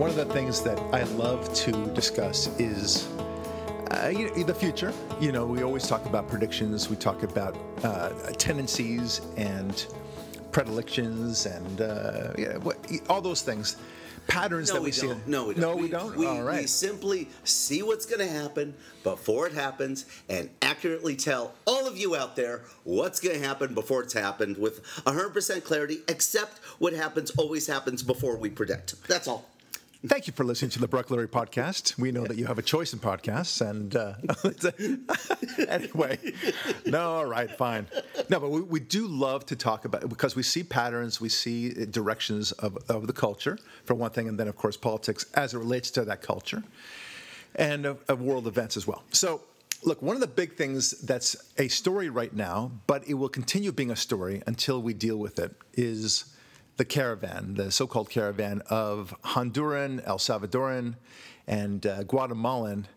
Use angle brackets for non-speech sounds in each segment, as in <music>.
One of the things that I love to discuss is uh, you know, the future. You know, we always talk about predictions, we talk about uh, tendencies and predilections and uh, yeah, what, all those things. Patterns No, that we, we see. don't. No, we don't. No, we, don't. We, all right. we simply see what's going to happen before it happens and accurately tell all of you out there what's going to happen before it's happened with 100% clarity, except what happens always happens before we predict. That's all. Thank you for listening to the Brock Lurie podcast. We know that you have a choice in podcasts, and uh, <laughs> anyway, no, all right, fine. No, but we, we do love to talk about because we see patterns, we see directions of, of the culture, for one thing, and then of course politics as it relates to that culture, and of, of world events as well. So. Look, one of the big things that's a story right now, but it will continue being a story until we deal with it, is the caravan, the so called caravan of Honduran, El Salvadoran, and uh, Guatemalan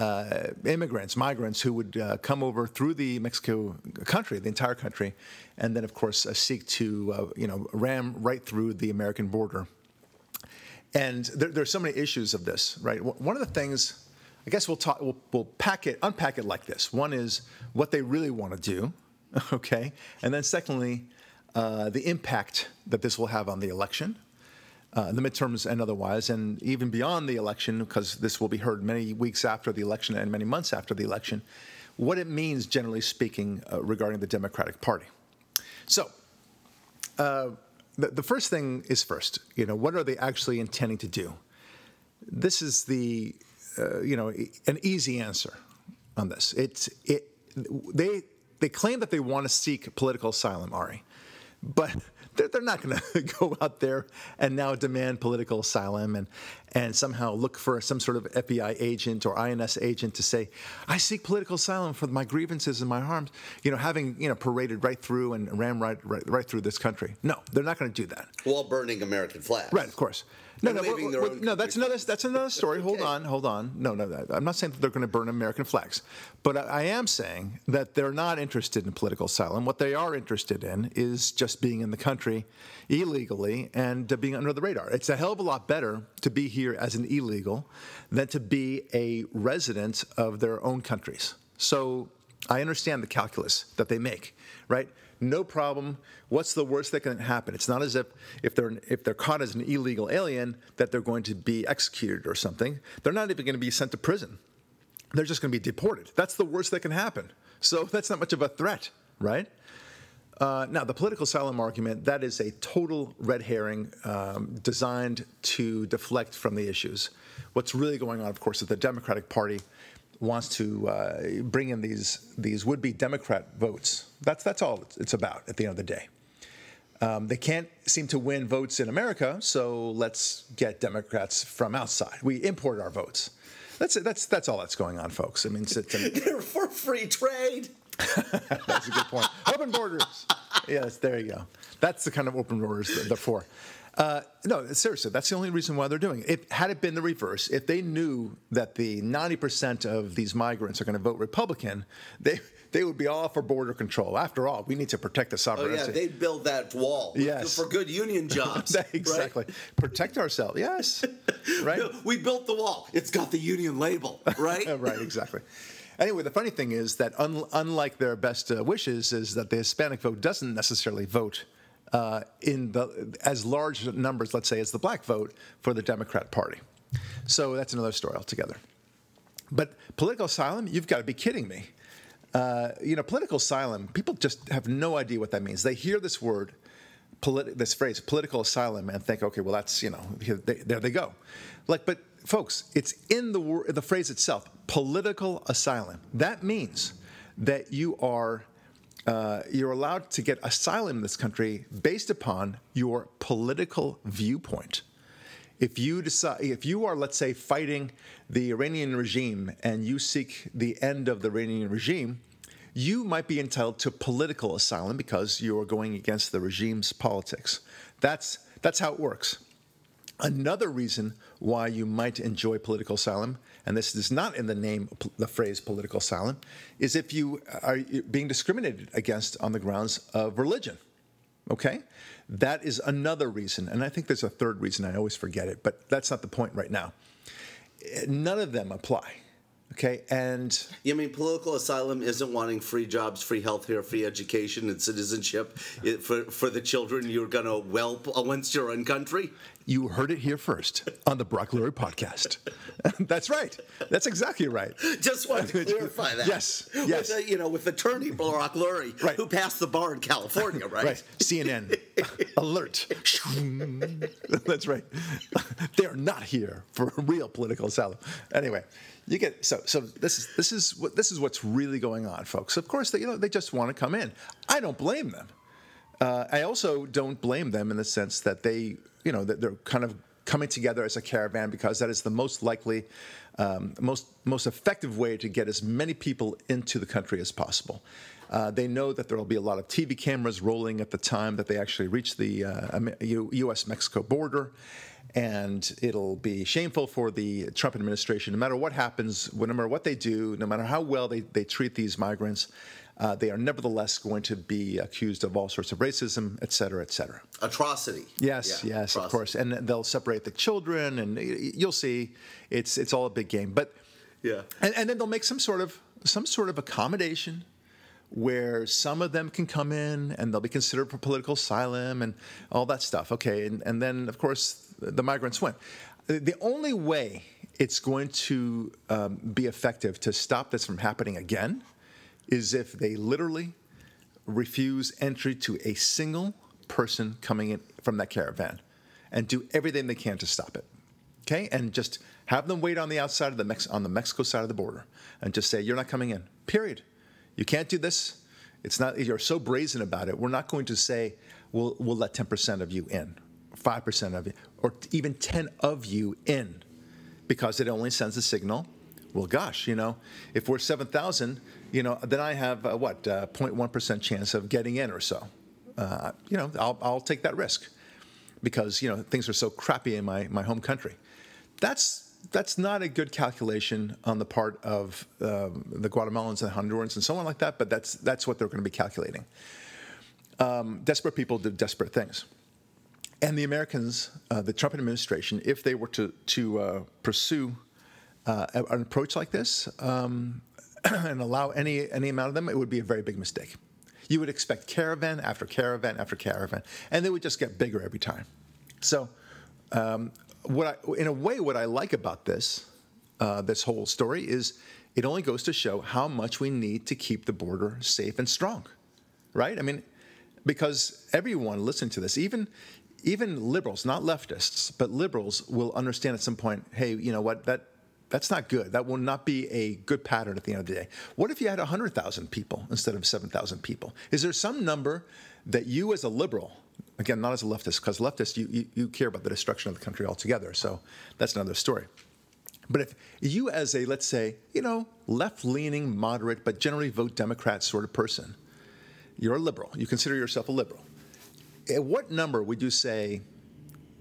uh, immigrants, migrants who would uh, come over through the Mexico country, the entire country, and then, of course, uh, seek to uh, you know ram right through the American border. And there, there, are so many issues of this, right? One of the things, I guess we'll talk, we'll, we'll pack it, unpack it like this. One is what they really want to do, <laughs> okay, and then secondly, uh, the impact that this will have on the election, uh, the midterms and otherwise, and even beyond the election, because this will be heard many weeks after the election and many months after the election, what it means, generally speaking, uh, regarding the Democratic Party. So, uh, the, the first thing is first. You know, what are they actually intending to do? This is the, uh, you know, an easy answer on this. It's it. They they claim that they want to seek political asylum, Ari but they're, they're not going <laughs> to go out there and now demand political asylum and, and somehow look for some sort of FBI agent or INS agent to say, I seek political asylum for my grievances and my harms, you know, having, you know, paraded right through and ram right, right, right through this country. No, they're not going to do that. While burning American flags. Right, of course. No, no, well, well, no. That's another. That's another story. <laughs> Hold on, hold on. No, no, no, I'm not saying that they're going to burn American flags, but I, I am saying that they're not interested in political asylum. What they are interested in is just being in the country illegally and uh, being under the radar. It's a hell of a lot better to be here as an illegal than to be a resident of their own countries. So I understand the calculus that they make, right? No problem. What's the worst that can happen? It's not as if if they're if they're caught as an illegal alien that they're going to be executed or something. They're not even going to be sent to prison. They're just going to be deported. That's the worst that can happen. So <laughs> that's not much of a threat, right? Uh, now, the political asylum argument, that is a total red herring um, designed to deflect from the issues. What's really going on, of course, is the Democratic Party wants to uh, bring in these, these would be Democrat votes. That's, that's all it's about at the end of the day. Um, they can't seem to win votes in America, so let's get Democrats from outside. We import our votes. That's, that's, that's all that's going on, folks. I mean, it's, it's, They're <laughs> for free trade. <laughs> that's a good point. Open borders. Yes, there you go. That's the kind of open borders they're for. Uh, no, seriously, that's the only reason why they're doing it. If, had it been the reverse, if they knew that the 90% of these migrants are going to vote Republican, they they would be all for border control. After all, we need to protect the sovereignty. Oh yeah, they build that wall <laughs> Yes. for good union jobs. <laughs> right? exactly. Protect ourselves. Yes. <laughs> Right. We built the wall. It's got the union label, right? Right, exactly. Anyway, the funny thing is that un- unlike their best uh, wishes, is that the Hispanic vote doesn't necessarily vote uh, in the as large numbers, let's say, as the black vote for the Democrat Party. So that's another story altogether. But political asylum, you've got to be kidding me. Uh, you know, political asylum, people just have no idea what that means. They hear this word, politi- this phrase, political asylum, and think, okay, well, that's, you know, they, there they go. Like, but folks, it's in the, wor- the phrase itself, political asylum. That means that you are. Uh, you're allowed to get asylum in this country based upon your political viewpoint. If you decide, if you are, let's say, fighting the Iranian regime and you seek the end of the Iranian regime, you might be entitled to political asylum because you are going against the regime's politics. That's that's how it works. Another reason why you might enjoy political asylum, and this is not in the name, the phrase political asylum, is if you are being discriminated against on the grounds of religion. Okay? That is another reason. And I think there's a third reason. I always forget it, but that's not the point right now. None of them apply. Okay? And You mean political asylum isn't wanting free jobs, free health care, free education, and citizenship for, for the children you're going to whelp once your own country? you heard it here first on the Brock Lurie podcast. <laughs> that's right. That's exactly right. Just wanted to clarify that. Yes, yes. With, uh, you know, with attorney Brock Lurie, Right. who passed the bar in California, right? Right. CNN <laughs> alert. <laughs> That's right. They're not here for real political asylum. Anyway, you get so so this is this is what this is what's really going on, folks. Of course, they you know they just want to come in. I don't blame them. Uh, I also don't blame them in the sense that they you know that they're kind of coming together as a caravan because that is the most likely, um, most most effective way to get as many people into the country as possible. Uh, they know that there will be a lot of TV cameras rolling at the time that they actually reach the uh, U.S. Mexico border. And it'll be shameful for the Trump administration, no matter what happens, no matter what they do, no matter how well they, they treat these migrants, uh, they are nevertheless going to be accused of all sorts of racism, et cetera, et cetera. Atrocity. Yes, Yeah, yes, of course, and they'll separate the children, and you'll see, it's it's all a big game. But Yeah. and, and then they'll make some sort of some sort of accommodation where some of them can come in and they'll be considered for political asylum and all that stuff. Okay, and, and then of course the migrants win. The only way it's going to um, be effective to stop this from happening again is if they literally refuse entry to a single person coming in from that caravan and do everything they can to stop it. Okay? And just have them wait on the outside of the Mex- on the Mexico side of the border and just say you're not coming in. Period. You can't do this. It's not you're so brazen about it. We're not going to say we'll we'll let 10% of you in, 5% of you or even 10 of you in because it only sends a signal. Well, gosh, you know, if we're 7,000, you know, then I have uh, what, uh, 0.1% chance of getting in or so. Uh, you know, I'll, I'll take that risk because, you know, things are so crappy in my, my home country. That's, that's not a good calculation on the part of um the Guatemalans and Hondurans and so on like that, but that's, that's what they're going to be calculating. Um, desperate people do desperate things. And the Americans, uh, the Trump administration, if they were to, to uh, pursue uh, an approach like this um, <clears throat> and allow any, any amount of them, it would be a very big mistake. You would expect caravan after caravan after caravan, and they would just get bigger every time. So, um, what I, in a way, what I like about this, uh, this whole story is it only goes to show how much we need to keep the border safe and strong, right? I mean, because everyone listening to this, even even liberals, not leftists, but liberals will understand at some point, hey, you know what, that that's not good. That will not be a good pattern at the end of the day. What if you had 100,000 people instead of 7,000 people? Is there some number that you as a liberal, again, not as a leftist, because leftists, you, you, you care about the destruction of the country altogether, so that's another story. But if you, as a, let's say, you know, left leaning, moderate, but generally vote Democrat sort of person, you're a liberal, you consider yourself a liberal. At what number would you say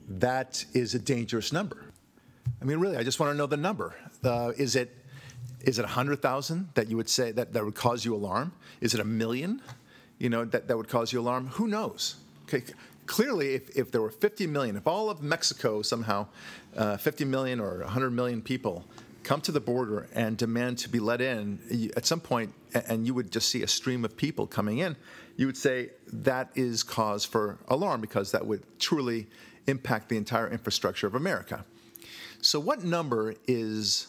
that is a dangerous number? I mean, really, I just want to know the number. Uh, is it is it 100,000 that you would say that, that would cause you alarm? Is it a million, you know, that, that would cause you alarm? Who knows? Okay, clearly, if, if there were 50 million, if all of Mexico somehow, uh, 50 million or 100 million people come to the border and demand to be let in, at some and you would just see a stream of people coming in, you would say that is cause for alarm because that would truly impact the entire infrastructure of America. So, what number is,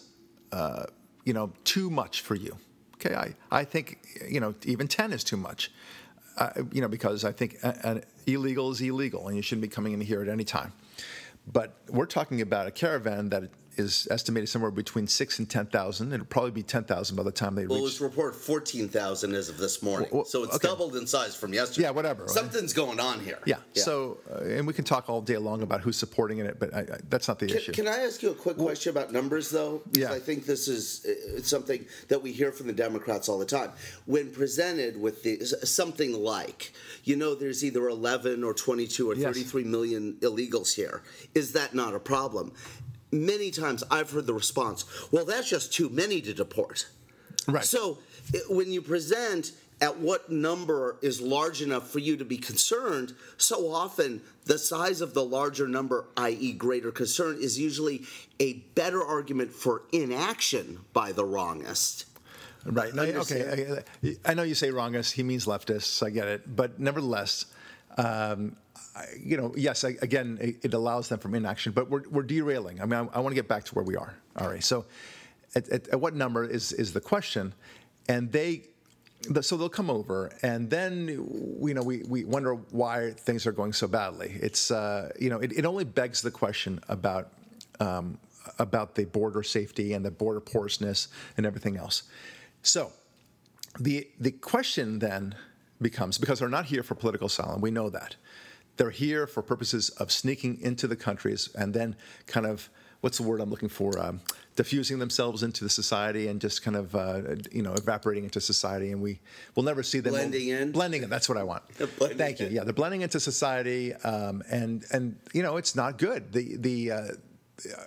uh, you know, too much for you? Okay, I, I think, you know, even 10 is too much, uh, you know, because I think uh, illegal is illegal and you shouldn't be coming in here at any time. But we're talking about a caravan that is estimated somewhere between six and 10,000. It'll probably be 10,000 by the time they Well, it reach. was reported 14,000 as of this morning. Well, so it's okay. doubled in size from yesterday. Yeah, whatever. Something's going on here. yeah, so, uh, and we can talk all day long about who's supporting it, but I, I, that's not the issue. Can, can I ask you a quick question about numbers, though? Because Yeah. I think this is uh, it's something that we hear from the Democrats all the time. When presented with the, something like, you know, there's either 11 or 22 or Yes. 33 million illegals here, is that not a problem? Many times I've heard the response, well, that's just too many to deport. Right. So it, when you present at what number is large enough for you to be concerned, so often the size of the larger number, i.e., greater concern, is usually a better argument for inaction by the wrongest. Right. No, okay. I, I, know you say wrongest. He means leftists. I get it. But nevertheless, um, you know, yes, I, again, it, it, allows them from inaction, but we're, we're derailing. I mean, I, I want to get back to where we are. All right. So, at, at, at what number is, is the question? And they so they'll come over, and then you know we, we wonder why things are going so badly. It's uh, you know it, it only begs the question about um, about the border safety and the border porousness and everything else. So the the question then becomes because they're not here for political asylum, we know that they're here for purposes of sneaking into the countries and then kind of what's the word I'm looking for? Um, diffusing themselves into the society and just kind of uh, you know evaporating into society, and we will never see them blending in. Blending in. That's what I want. <laughs> Thank you. Yeah, they're blending into society, um, and and you know it's not good. The the uh,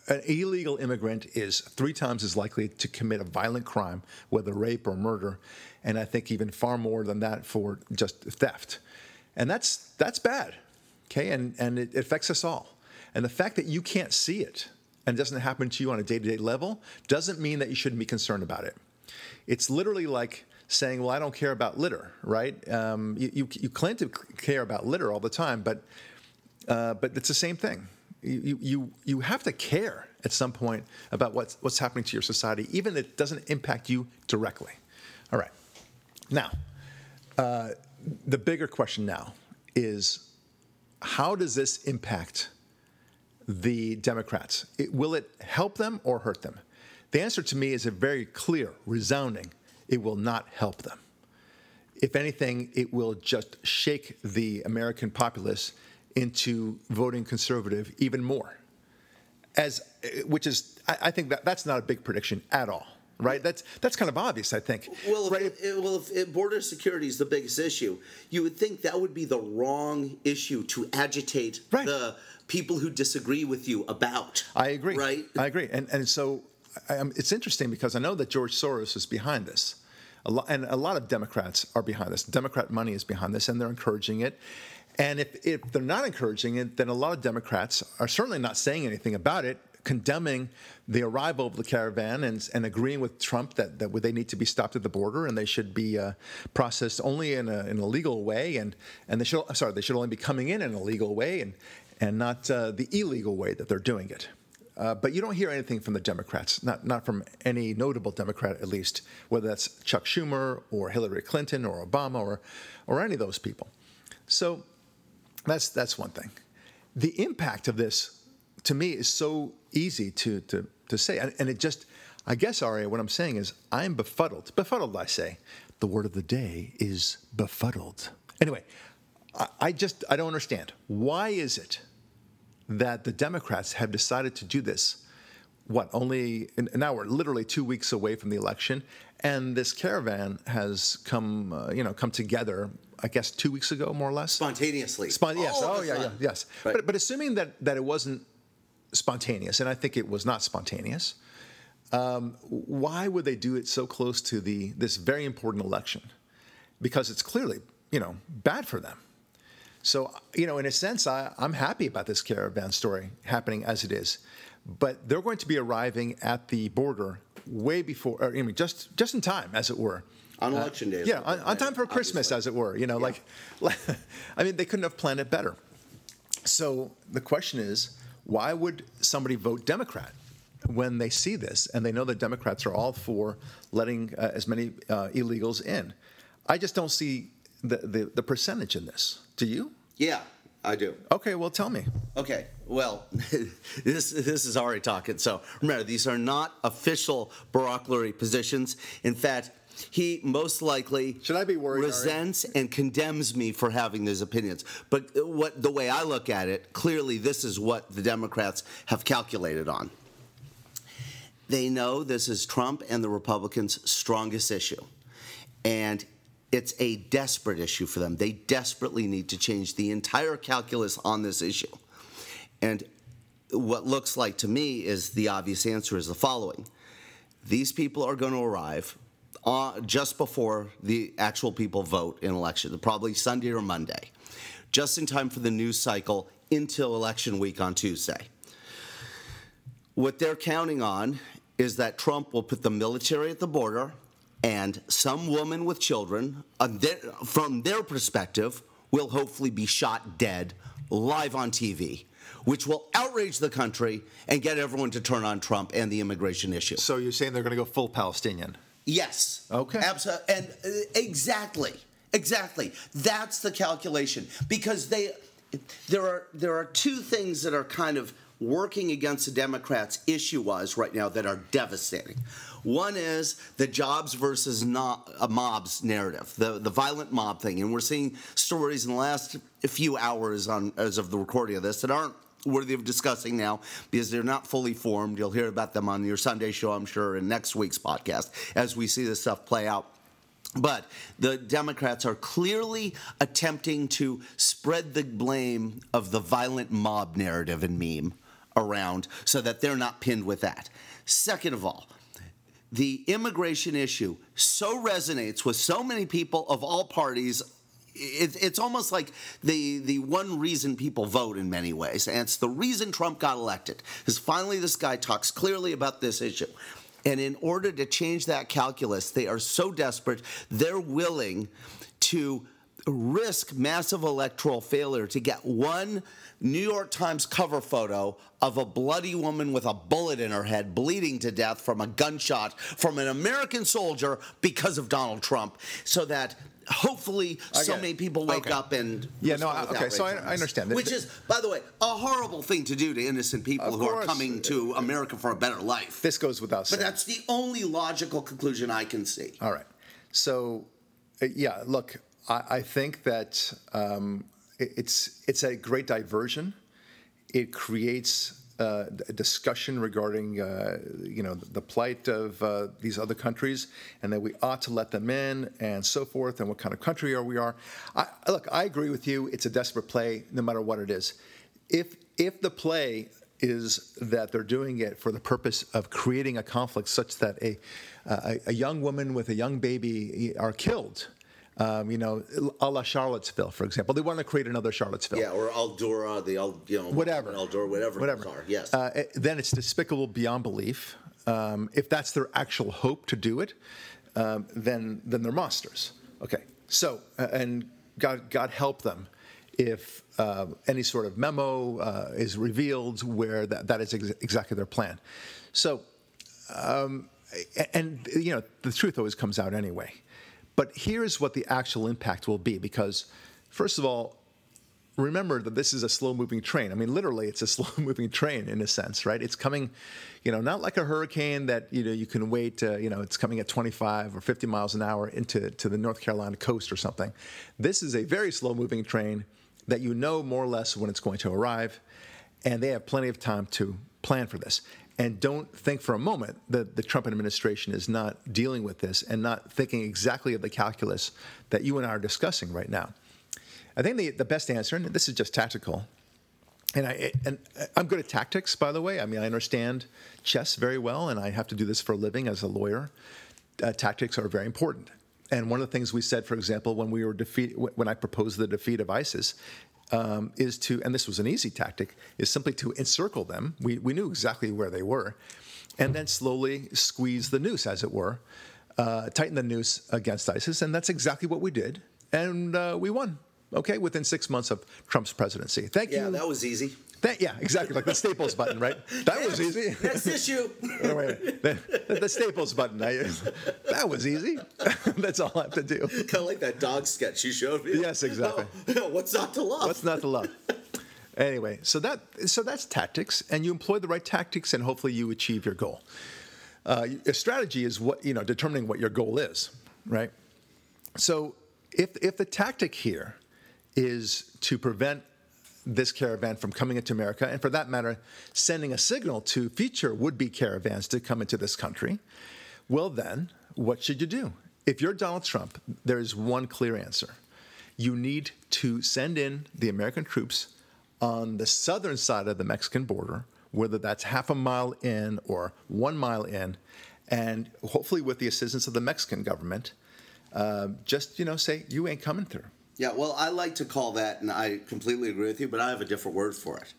an illegal immigrant is three times as likely to commit a violent crime, whether rape or murder, and I think even far more than that for just theft, and that's that's bad. Okay, and and it affects us all. And the fact that you can't see it and it doesn't happen to you on a day to day level doesn't mean that you shouldn't be concerned about it. It's literally like saying, Well, I don't care about litter, right? Um, you, you, you, claim to care about litter all the time, but, uh, but it's the same thing. You, you, you have to care at some point about what's, what's happening to your society, even if it doesn't impact you directly. All right. Now, uh, the bigger question now is how does this impact the Democrats? It, will it help them or hurt them? The answer to me is a very clear, resounding it will not help them. If anything, it will just shake the American populace into voting conservative even more. As, which is, I, I think that that's not a big prediction at all right? That's that's kind of obvious, I think. Well, right? if, it, well, if, if, border security is the biggest issue, you would think that would be the wrong issue to agitate right. the people who disagree with you about. I agree. Right? I agree. And and so I, it's interesting because I know that George Soros is behind this. A lot, and a lot of Democrats are behind this. Democrat money is behind this, and they're encouraging it. And if, if they're not encouraging it, then a lot of Democrats are certainly not saying anything about it, condemning the arrival of the caravan and, and agreeing with Trump that, that they need to be stopped at the border and they should be uh, processed only in, a, in a legal way and, and they should sorry they should only be coming in in a legal way and and not uh, the illegal way that they're doing it. Uh, but you don't hear anything from the Democrats, not, not from any notable Democrat at least, whether that's Chuck Schumer or Hillary Clinton or Obama or, or any of those people. So that's, that's one thing. The impact of this, to me, is so easy to, to, to say. And, and it just, I guess, Aria, what I'm saying is I'm befuddled. Befuddled, I say. The word of the day is befuddled. Anyway, I just I don't understand. Why is it that the Democrats have decided to do this? What only now we're literally two weeks away from the election, and this caravan has come uh, you know come together. I guess two weeks ago, more or less. Spontaneously. Spon- yes. oh yeah, yeah. Yes. Right. But but assuming that that it wasn't spontaneous, and I think it was not spontaneous. Um, why would they do it so close to the this very important election? Because it's clearly you know bad for them. So, you know, in a sense, I, I'm happy about this caravan story happening as it is. But they're going to be arriving at the border way before, or, I mean, just just in time, as it were. On election day. Uh, yeah, on, on, time for Christmas, obviously. as it were. You know, yeah. like, <laughs> like, I mean, they couldn't have planned it better. So the question is, why would somebody vote Democrat when they see this and they know that Democrats are all for letting uh, as many uh, illegals in? I just don't see the, the, the percentage in this. Do you? Yeah, I do. Okay, well, tell me. Okay, well, <laughs> this this is already talking. So remember, these are not official Barak Lurie positions. In fact, he most likely should I be worried? Resents and condemns me for having these opinions. But what the way I look at it, clearly, this is what the Democrats have calculated on. They know this is Trump and the Republicans' strongest issue, and it's a desperate issue for them. They desperately need to change the entire calculus on this issue. And what looks like to me is the obvious answer is the following These people are going to arrive. Uh, just before the actual people vote in election, probably Sunday or Monday, just in time for the news cycle until election week on Tuesday. What they're counting on is that Trump will put the military at the border and some woman with children, uh, their, from their perspective, will hopefully be shot dead live on TV, which will outrage the country and get everyone to turn on Trump and the immigration issue. So you're saying they're going to go full Palestinian? Yes. Okay. Absolutely. And uh, exactly, exactly. That's the calculation because they there are there are two things that are kind of working against the Democrats issue-wise right now that are devastating. One is the jobs versus not, uh, mobs narrative, the, the violent mob thing. And we're seeing stories in the last few hours on as of the recording of this that aren't worthy of discussing now because they're not fully formed. You'll hear about them on your Sunday show, I'm sure, in next week's podcast as we see this stuff play out. But the Democrats are clearly attempting to spread the blame of the violent mob narrative and meme around so that they're not pinned with that. Second of all, the immigration issue so resonates with so many people of all parties. It's almost like the the one reason people vote in many ways, and it's the reason Trump got elected. Is finally this guy talks clearly about this issue, and in order to change that calculus, they are so desperate they're willing to risk massive electoral failure to get one New York Times cover photo of a bloody woman with a bullet in her head bleeding to death from a gunshot from an American soldier because of Donald Trump so that hopefully so many people wake okay. up and yeah no okay so I, I, understand which is by the way a horrible thing to do to innocent people of who course. are coming to america for a better life. This goes without saying. but that's the only logical conclusion i can see. All right. So uh, yeah look I, I think that um, it, it's it's a great diversion. It creates uh, discussion regarding uh, you know the plight of uh, these other countries and that we ought to let them in and so forth and what kind of country are we are. I, look, I agree with you. It's a desperate play, no matter what it is. If if the play is that they're doing it for the purpose of creating a conflict such that a, a, a young woman with a young baby are killed um, you know, a la Charlottesville, for example. They want to create another Charlottesville. Yeah, or Eldora, the Al, you know, whatever, Eldora, whatever, whatever. Are. Yes. Uh, then it's despicable beyond belief. Um, if that's their actual hope to do it, um, then then they're monsters. Okay. So uh, and God God help them if uh, any sort of memo uh, is revealed where that, that is ex- exactly their plan. So, um, and you know the truth always comes out anyway. But here's what the actual impact will be because, first of all, remember that this is a slow moving train. I mean, literally, it's a <laughs> slow moving train in a sense, right? It's coming, you know, not like a hurricane that, you know, you can wait, uh, you know, it's coming at 25 or 50 miles an hour into to the North Carolina coast or something. This is a very slow moving train that you know more or less when it's going to arrive, and they have plenty of time to plan for this. And don't think for a moment that the Trump administration is not dealing with this and not thinking exactly of the calculus that you and I are discussing right now. I think the, the best answer, and this is just tactical, and I and I'm good at tactics, by the way. I mean, I understand chess very well, and I have to do this for a living as a lawyer. Uh, tactics are very important. And one of the things we said, for example, when we were defeat, when I proposed the defeat of ISIS, um, is to, and this was an easy tactic, is simply to encircle them. We, we knew exactly where they were, and then slowly squeeze the noose, as it were, uh, tighten the noose against ISIS, and that's exactly what we did, and uh, we won. Okay, within six months of Trump's presidency. Thank yeah, you. Yeah, that was easy. That, yeah, exactly, like the Staples button, right? That was easy. Next issue. the, the, Staples button. I, that was easy. <laughs> That's all I have to do. Kind of like that dog sketch you showed me. Yes, exactly. Oh, <laughs> what's not to love? What's not to love? Anyway, so that so that's tactics, and you employ the right tactics, and hopefully you achieve your goal. Uh, a strategy is what you know, determining what your goal is, right? So if if the tactic here is to prevent this caravan from coming into America, and for that matter, sending a signal to future would be caravans to come into this country, well, then, what should you do? If you're Donald Trump, there is one clear answer. You need to send in the American troops on the southern side of the Mexican border, whether that's half a mile in or one mile in, and hopefully with the assistance of the Mexican government, uh, just you know say you ain't coming through. Yeah, well, I like to call that, and I completely agree with you, but I have a different word for it.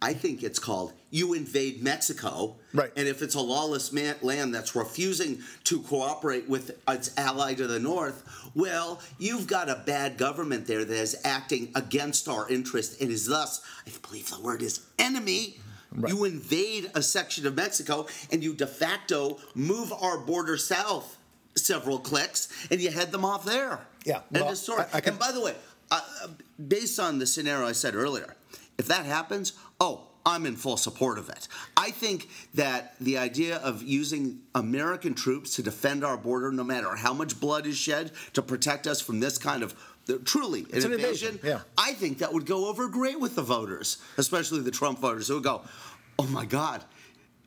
I think it's called you invade Mexico. Right. And if it's a lawless man, land that's refusing to cooperate with its ally to the north, well, you've got a bad government there that is acting against our interest and is thus, I believe the word is enemy. Right. You invade a section of Mexico and you de facto move our border south several clicks and you head them off there. Yeah, End well, of story. I- I can- and by the way, uh, based on the scenario I said earlier, if that happens, oh, I'm in full support of it. I think that the idea of using American troops to defend our border, no matter how much blood is shed, to protect us from this kind of truly an, It's an invasion, invasion, yeah. I think that would go over great with the voters, especially the Trump voters who would go, oh my God,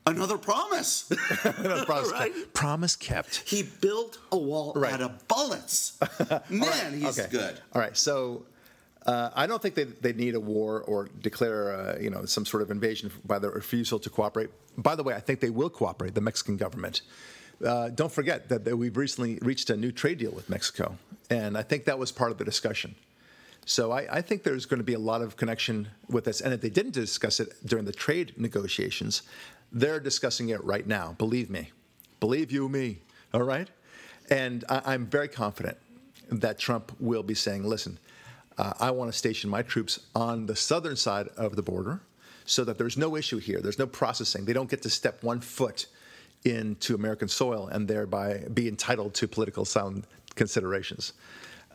another promise. <laughs> <laughs> promise, Right? kept. promise kept. he built a wall Right. out of bullets. <laughs> Man, he's okay. good. All right, so uh, I don't think they they need a war or declare uh, you know some sort of invasion by their refusal to cooperate. By the way, I think they will cooperate. The Mexican government. Uh, don't forget that, that we've recently reached a new trade deal with Mexico, and I think that was part of the discussion. So I, I think there's going to be a lot of connection with this. And if they didn't discuss it during the trade negotiations, they're discussing it right now. Believe me, believe you me. All right, and I, I'm very confident that Trump will be saying, "Listen, uh, I want to station my troops on the southern side of the border, so that there's no issue here. There's no processing. They don't get to step one foot." Into American soil and thereby be entitled to political sound considerations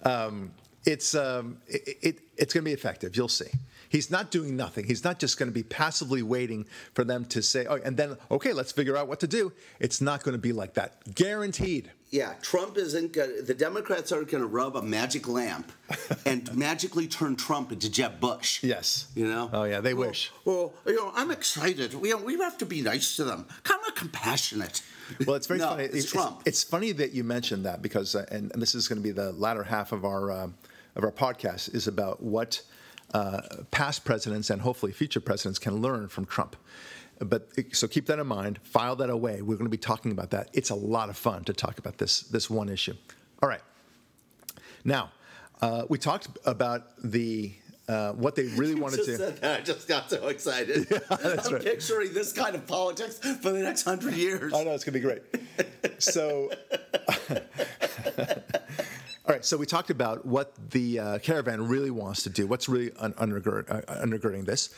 um, it's um, it, it, it's going to be effective. You'll see. He's not doing nothing. He's not just going to be passively waiting for them to say, "Oh," and then okay, let's figure out what to do. It's not going to be like that. Guaranteed. Yeah, Trump isn't going The Democrats aren't going to rub a magic lamp <laughs> and magically turn Trump into Jeb Bush. Yes. You know? Oh yeah, they Well, wish. Well, you know, I'm excited. We, we have to be nice to them, kind of compassionate. Well, it's very no, funny. It's, Trump. It's, funny that you mentioned that because, uh, and, and this is going to be the latter half of our uh, of our podcast is about what uh, past presidents and hopefully future presidents can learn from Trump. But so keep that in mind. File that away. We're going to be talking about that. It's a lot of fun to talk about this this one issue. All right. Now, uh, we talked about the uh, what they really <laughs> wanted to. said that. I just got so excited. <laughs> that's I'm right. picturing this kind of politics for the next hundred years. I know it's gonna be great. So, <laughs> all right. So we talked about what the uh, caravan really wants to do. What's really un- undergird, uh, undergirding this?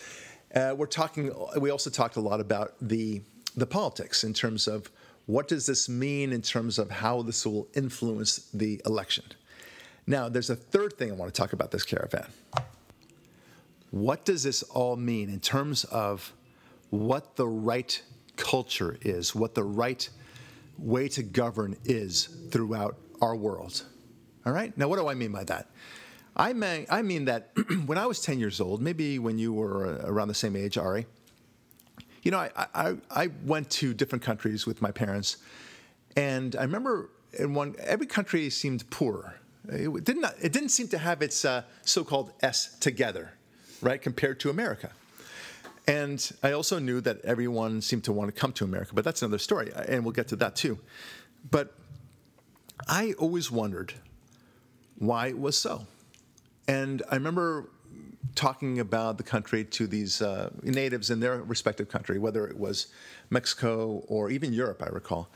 Uh, we're talking. We also talked a lot about the the politics in terms of what does this mean in terms of how this will influence the election. Now, there's a third thing I want to talk about this caravan. What does this all mean in terms of what the right culture is, what the right way to govern is throughout our world? All right? Now, what do I mean by that? I mean, I mean that <clears throat> when I was 10 years old, maybe when you were uh, around the same age, Ari, you know, I, I, I went to different countries with my parents, and I remember in one, every country seemed poor. It didn't, it didn't seem to have its uh, so called S together, right, compared to America. And I also knew that everyone seemed to want to come to America, but that's another story, and we'll get to that too. But I always wondered why it was so. And I remember talking about the country to these uh, natives in their respective country, whether it was Mexico or even Europe, I recall.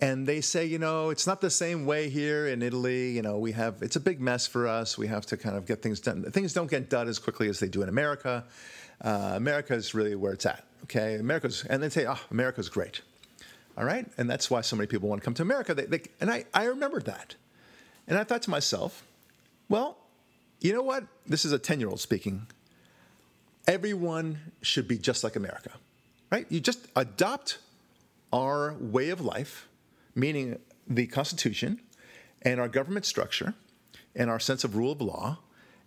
And they say, you know, it's not the same way here in Italy. You know, we have, it's a big mess for us. We have to kind of get things done. Things don't get done as quickly as they do in America. Uh, America is really where it's at, okay? America's, and they say, oh, America's great. All right? And that's why so many people want to come to America. They, they, and I, I remembered that. And I thought to myself, well, you know what? This is a 10 year old speaking. Everyone should be just like America, right? You just adopt our way of life, meaning the Constitution and our government structure and our sense of rule of law,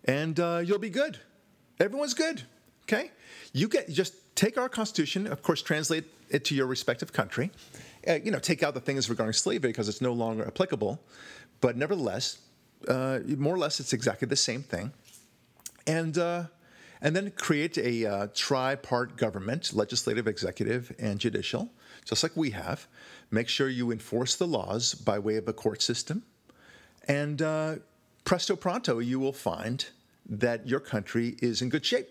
and uh, you'll be good. Everyone's good, okay? You get just take our Constitution, of course, translate it to your respective country. Uh, you know, take out the things regarding slavery because it's no longer applicable, but nevertheless, uh, more or less, it's exactly the same thing. And uh, and then create a uh, tri-part government, legislative, executive, and judicial, just like we have. Make sure you enforce the laws by way of a court system, and uh, presto pronto, you will find that your country is in good shape,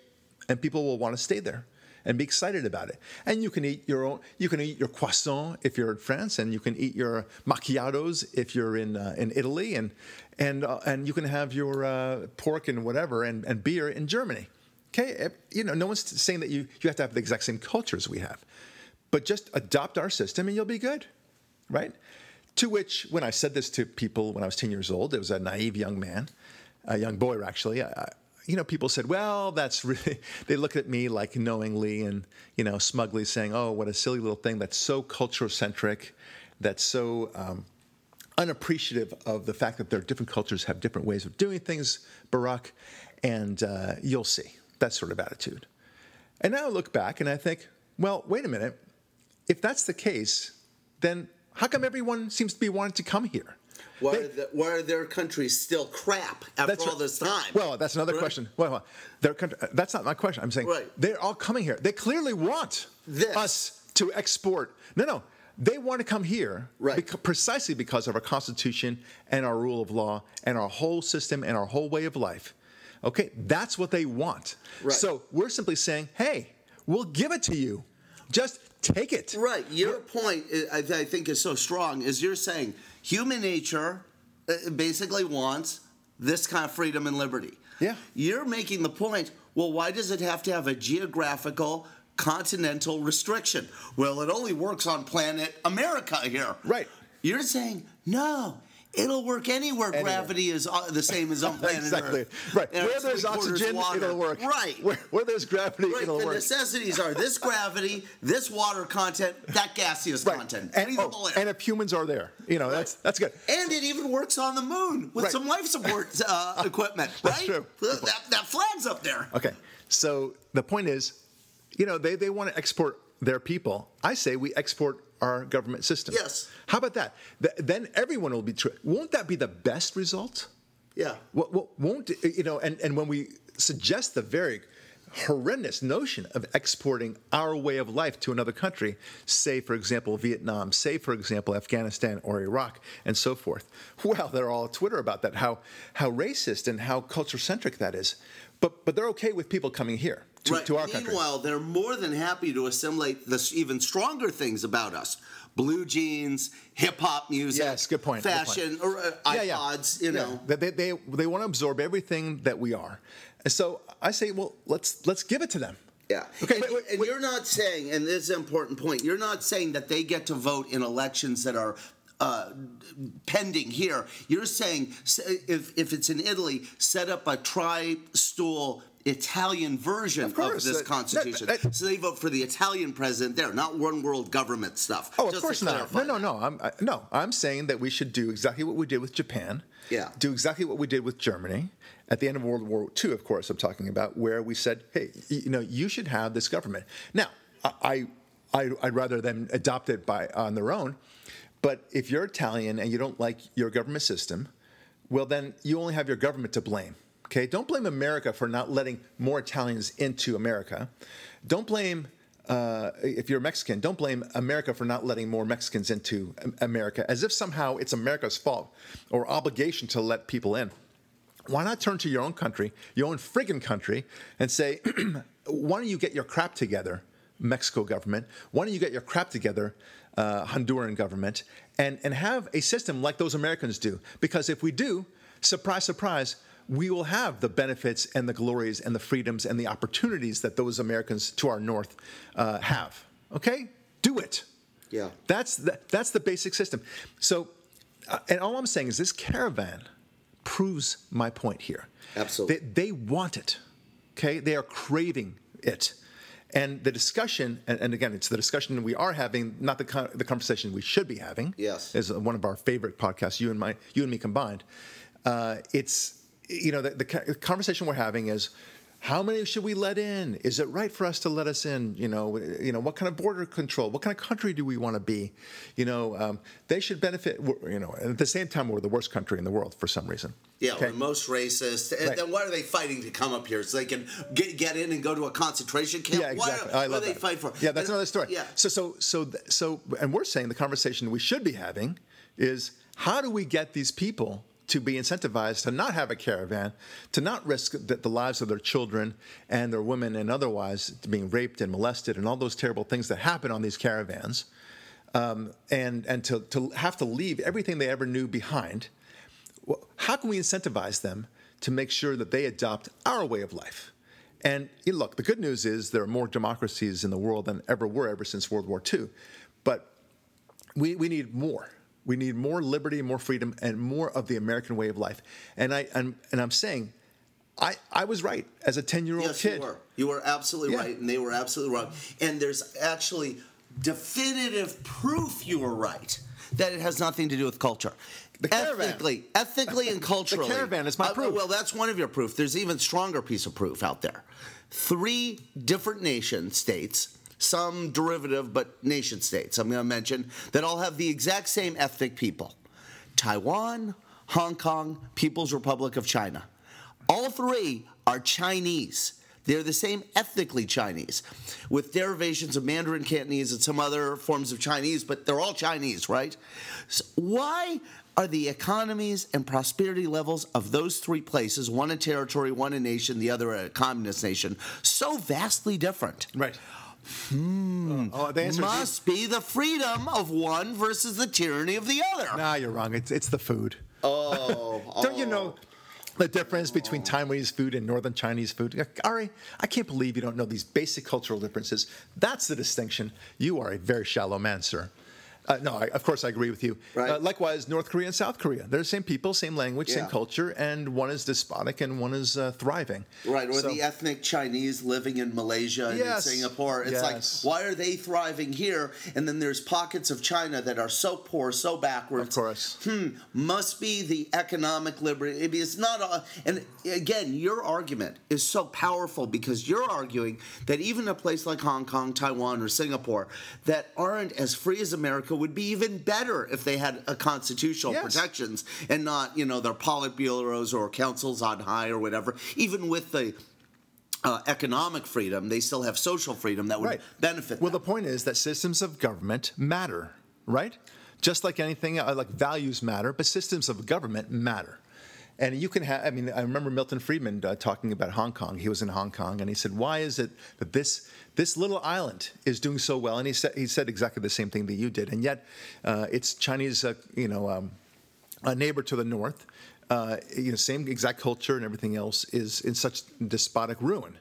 and people will want to stay there and be excited about it. And you can eat your own. You can eat your croissant if you're in France, and you can eat your macchiatos if you're in uh, in Italy, and and uh, and you can have your uh, pork and whatever and, and beer in Germany. Okay, you know, no one's saying that you you have to have the exact same culture as we have, but just adopt our system and you'll be good, right? To which, when I said this to people when I was 10 years old, it was a naive young man, a young boy actually. I, you know, people said, well, that's <laughs> really, they look at me like knowingly and, you know, smugly saying, oh, what a silly little thing that's so culture centric, that's so um, unappreciative of the fact that their different cultures have different ways of doing things, Barak, and uh, you'll see that sort of attitude. And now I look back and I think, well, wait a minute. If that's the case, then how come everyone seems to be wanting to come here? Why, they, are, the, why are their countries still crap after all this time? Well, that's another right? question. Well, well their country, uh, that's not my question. I'm saying right. they're all coming here. They clearly want this. us to export. No, no. They want to come here because, precisely because of our Constitution and our rule of law and our whole system and our whole way of life. Okay, that's what they want. So we're simply saying, hey, we'll give it to you. Just take it. Right. Your point, uh, I think, is so strong. Is you're saying human nature uh, basically wants this kind of freedom and liberty. Yeah. You're making the point. Well, why does it have to have a geographical continental restriction? Well, it only works on planet America here. Right. You're saying no. It'll work anywhere, anywhere. gravity is uh, the same as on <laughs> planet Earth. exactly. Earth. Right. where there's oxygen, water. it'll work. Right. Where, where there's gravity, right. it'll the work. The necessities are this gravity, this water content, that gaseous right. content. And, oh, and, if humans are there, you know, right. that's that's good. And it even works on the moon with some life support <laughs> uh, equipment. Right? That's true. That, that flag's up there. Okay. So the point is, you know, they, they want to export their people. I say we export our government system. Yes. How about that? Th- then everyone will be. Tri- won't that be the best result? Yeah. W- won't you know? And and when we suggest the very horrendous notion of exporting our way of life to another country, say, for example, Vietnam, say, for example, Afghanistan or Iraq, and so forth. Well, they're all Twitter about that, how, how racist and how culture centric that is. But, but they're okay with people coming here to, right. to our Meanwhile, country. Meanwhile, they're more than happy to assimilate the even stronger things about us. Blue jeans, hip hop music, yes, good point. fashion, good point. or uh, iPods, yeah, yeah. you know. Yeah. They, they, they want to absorb everything that we are. And so I say, well, let's let's give it to them. Yeah. Okay. And, wait, wait, and wait. you're not saying, and this is an important point, you're not saying that they get to vote in elections that are uh, pending here. You're saying if, if it's in Italy, set up a tri stool Italian version of, course, of this uh, constitution. That, that, so they vote for the Italian president there, not one world government stuff. Oh, of course not. No, no, no. I'm, I, no, I'm saying that we should do exactly what we did with Japan. Yeah. Do exactly what we did with Germany at the end of World War II, of course, I'm talking about, where we said, hey, you know, you should have this government. Now, I, I, I'd rather them adopt it by on their own. But if you're Italian and you don't like your government system, well, then you only have your government to blame. Okay, don't blame America for not letting more Italians into America. Don't blame uh, if you're Mexican, don't blame America for not letting more Mexicans into America, as if somehow it's America's fault or obligation to let people in. Why not turn to your own country, your own friggin' country, and say, <clears throat> why don't you get your crap together, Mexico government? Why don't you get your crap together, uh, Honduran government, and, and have a system like those Americans do? Because if we do, surprise, surprise, we will have the benefits and the glories and the freedoms and the opportunities that those Americans to our north uh, have. Okay? Do it. Yeah. That's the, that's the basic system. So, uh, and all I'm saying is this caravan proves my point here. Absolutely. They, they want it. Okay? They are craving it. And the discussion, and, and, again, it's the discussion we are having, not the con- the conversation we should be having. Yes, is one of our favorite podcasts, you and my, you and me combined. Uh, it's you know, the, the, conversation we're having is how many should we let in? Is it right for us to let us in? You know, you know, what kind of border control? What kind of country do we want to be? You know, um, they should benefit. You know, and at the same time, we're the worst country in the world for some reason. Yeah, okay. we're most racist. And right. then why are they fighting to come up here so they can get, get in and go to a concentration camp? Yeah, exactly. Why, I love what do they fight for? Yeah, that's and, another story. Yeah. So, so, so, so, and we're saying the conversation we should be having is how do we get these people to be incentivized to not have a caravan, to not risk the, the, lives of their children and their women and otherwise being raped and molested and all those terrible things that happen on these caravans, um, and and to, to have to leave everything they ever knew behind. How can we incentivize them to make sure that they adopt our way of life? And look, the good news is there are more democracies in the world than ever were ever since World War II, but we, we need more. We need more liberty, more freedom, and more of the American way of life. And I and, and I'm saying, I, I was right as a 10 year old yes, kid. You were. You were absolutely yeah. right, and they were absolutely wrong. And there's actually definitive proof you were right that it has nothing to do with culture. The ethically, ethically and <laughs> culturally. the caravan is my uh, proof. well, that's one of your proof. There's even stronger piece of proof out there. Three different nation states some derivative, but nation states, I'm going to mention, that all have the exact same ethnic people Taiwan, Hong Kong, People's Republic of China. All three are Chinese. They're the same ethnically Chinese, with derivations of Mandarin Cantonese and some other forms of Chinese, but they're all Chinese, right? So why are the economies and prosperity levels of those three places, one a territory, one a nation, the other a communist nation, so vastly different? Right. Hmm. Oh, the answer must is, be the freedom of one versus the tyranny of the other. Nah, you're wrong. It's it's the food. Oh, <laughs> don't oh. you know the difference between Taiwanese food and Northern Chinese food? Ari, I can't believe you don't know these basic cultural differences. That's the distinction. You are a very shallow man, sir. Uh, no, I, of course I agree with you. Right. Uh, likewise, North Korea and South Korea. They're the same people, same language, yeah. same culture, and one is despotic and one is uh, thriving. Right, or so, the ethnic Chinese living in Malaysia and yes. in Singapore. It's yes. like, why are they thriving here? And then there's pockets of China that are so poor, so backwards. Of course. Hmm, must be the economic liberty. It's not, a, and again, your argument is so powerful because you're arguing that even a place like Hong Kong, Taiwan, or Singapore that aren't as free as America America would be even better if they had a constitutional yes. protections and not, you know, their politburos or councils on high or whatever. Even with the uh, economic freedom, they still have social freedom that would right. benefit. Well, them. the point is that systems of government matter, right? Just like anything, uh, like values matter, but systems of government matter. And you can have, I mean, I remember Milton Friedman uh, talking about Hong Kong. He was in Hong Kong and he said, Why is it that this, this little island is doing so well? And he said, he said exactly the same thing that you did. And yet, uh, it's Chinese, uh, you know, um, a neighbor to the north, uh, you know, same exact culture and everything else is in such despotic ruin.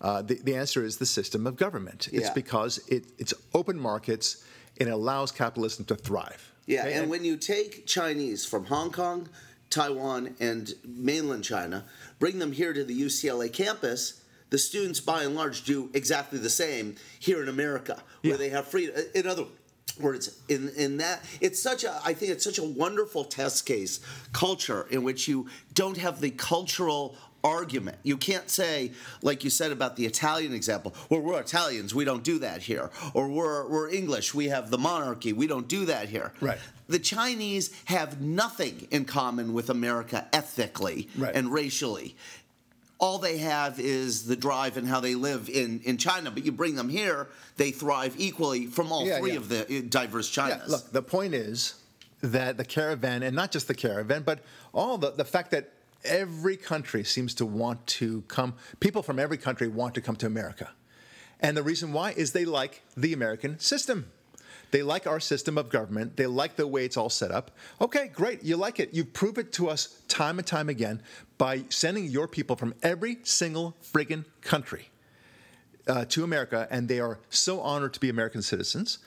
Uh, the, the answer is the system of government. Yeah. It's because it, it's open markets and it allows capitalism to thrive. Yeah, okay? and when you take Chinese from Hong Kong Taiwan, and mainland China, bring them here to the UCLA campus, the students by and large do exactly the same here in America, where yeah. they have freedom. Uh, in other words, in in that it's such a I think it's such a wonderful test case culture in which you don't have the cultural argument. You can't say, like you said about the Italian example, well, we're Italians, we don't do that here. Or we're, we're English, we have the monarchy, we don't do that here. Right. The Chinese have nothing in common with America ethnically right. and racially. All they have is the drive and how they live in, in China. But you bring them here, they thrive equally from all yeah, three yeah. of the uh, diverse Chinas. Yeah, look, the point is that the caravan, and not just the caravan, but all the, the fact that every country seems to want to come, people from every country want to come to America. And the reason why is they like the American system. They like our system of government. They like the way it's all set up. Okay, great. You like it. You prove it to us time and time again by sending your people from every single friggin' country uh, to America, and they are so honored to be American citizens,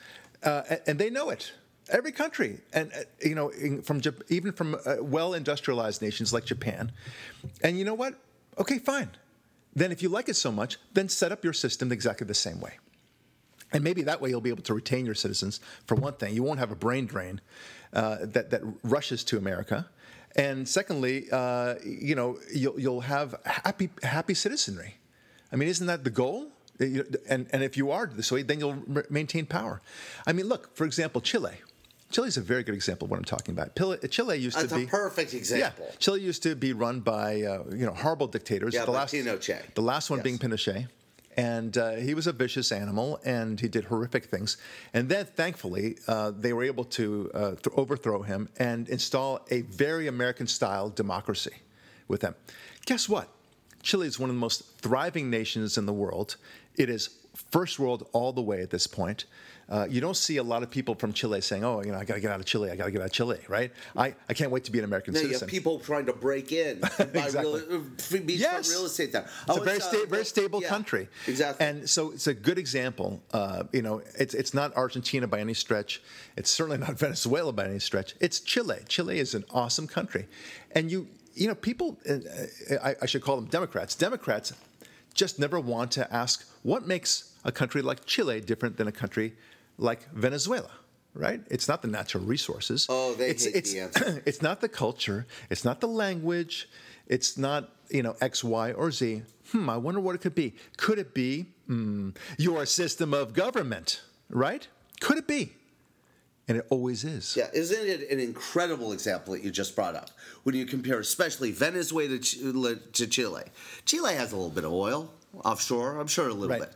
uh, and they know it every country, and uh, you know, from even from uh, well industrialized nations like Japan. And you know what? Okay, fine. Then if you like it so much, then set up your system exactly the same way. And maybe that way you'll be able to retain your citizens. For one thing, you won't have a brain drain uh, that that rushes to America. And secondly, uh, you know, you'll, you'll have happy happy citizenry. I mean, isn't that the goal? And and if you are this way, then you'll maintain power. I mean, look, for example, Chile. Chile is a very good example of what I'm talking about. Chile used That's to be a perfect example. Yeah, Chile used to be run by uh, you know horrible dictators. Yeah, the like last Pinochet. the last one Yes. being Pinochet, and uh, he was a vicious animal, and he did horrific things. And then, thankfully, uh, they were able to uh, th- overthrow him and install a very American-style democracy with them. Guess what? Chile is one of the most thriving nations in the world. It is first world all the way at this point. Uh, you don't see a lot of people from Chile saying, "Oh, you know, I got to get out of Chile. I got to get out of Chile." Right? I, I can't wait to be an American No, you citizen. have people trying to break in, <laughs> and buy Exactly. real, uh, Yes. real estate there. It's a Oh, very, uh, sta- very stable yeah, country. Exactly. And so it's a good example. Uh, you know, it's, it's not Argentina by any stretch. It's certainly not <laughs> Venezuela by any stretch. It's Chile. Chile is an awesome country. And you, you know, people, uh, I, I should call them Democrats. Democrats just never want to ask what makes a country like Chile different than a country like Venezuela. Right? It's not the natural resources. Oh, they it's, hate it's, the <clears throat> answer. it's not the culture. It's not the language. It's not you know X, Y, or Z. Hmm. I wonder what it could be. Could it be hmm, your system of government? Right? Could it be? And it always is. Yeah, isn't it an incredible example that you just brought up when you compare, especially Venezuela to Chile? To Chile. Chile has a little bit of oil offshore, I'm sure a little Right. bit.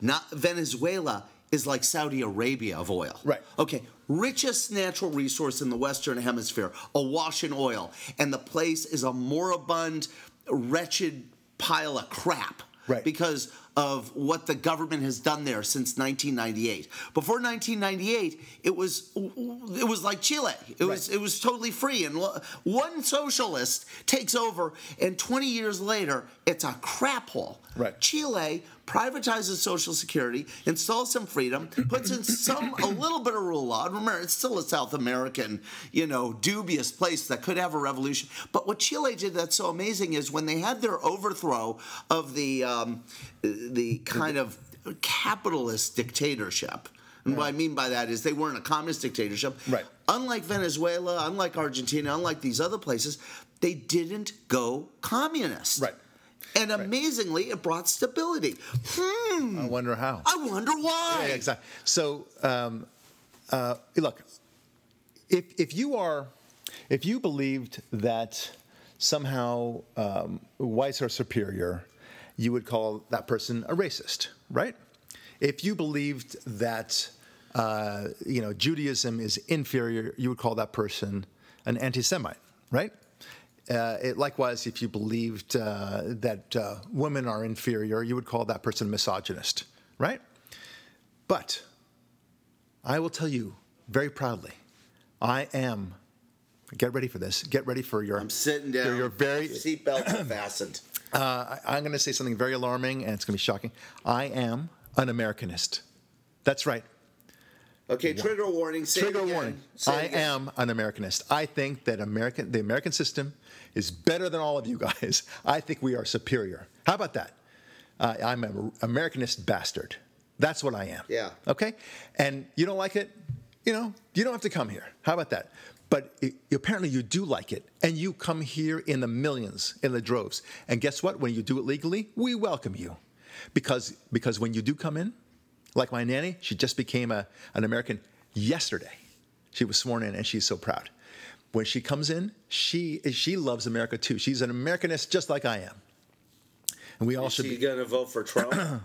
Not Venezuela is like Saudi Arabia of oil. Right. Okay, richest natural resource in the Western Hemisphere, awash in oil, and the place is a moribund, wretched pile of crap. Right. Because of what the government has done there since 1998. Before 1998, it was it was like Chile. It was it was totally free, and one socialist takes over, and 20 years later, it's a crap hole. Right. Chile privatizes Social Security, installs some freedom, puts in some a little bit of rule law. Remember, it's still a South American, you know, dubious place that could have a revolution. But what Chile did that's so amazing is when they had their overthrow of the um, the kind of capitalist dictatorship. And what I mean by that is they weren't a communist dictatorship. Right. Unlike Venezuela, unlike Argentina, unlike these other places, they didn't go communist. Right. And amazingly, it brought stability. Hmm. I wonder how. I wonder why. Yeah, exactly. So, um, uh, look, if if you are, if you believed that somehow um, whites are superior, you would call that person a racist, right? If you believed that uh, you know Judaism is inferior, you would call that person an anti-Semite, right? Uh, it, likewise, if you believed uh, that uh, women are inferior, you would call that person a misogynist, right? But I will tell you very proudly, I am. Get ready for this. Get ready for your. I'm sitting down. Your, your very. seatbelts are fastened. <clears throat> Uh, I, I'm going to say something very alarming, and it's going to be shocking. I am an Americanist. That's right. Okay, trigger warning. Say Trigger warning. Say I am an Americanist. I think that American, the American system, is better than all of you guys. <laughs> I think we are superior. How about that? Uh, I'm an Americanist bastard. That's what I am. Yeah. Okay. And you don't like it, you know, you don't have to come here. How about that? But it, apparently you do like it, and you come here in the millions, in the droves. And guess what? When you do it legally, we welcome you, because because when you do come in, like my nanny, she just became a, an American yesterday. She was sworn in, and she's so proud. When she comes in, she she loves America too. She's an Americanist just like I am, and we all Is should she be. gonna vote for Trump? <coughs>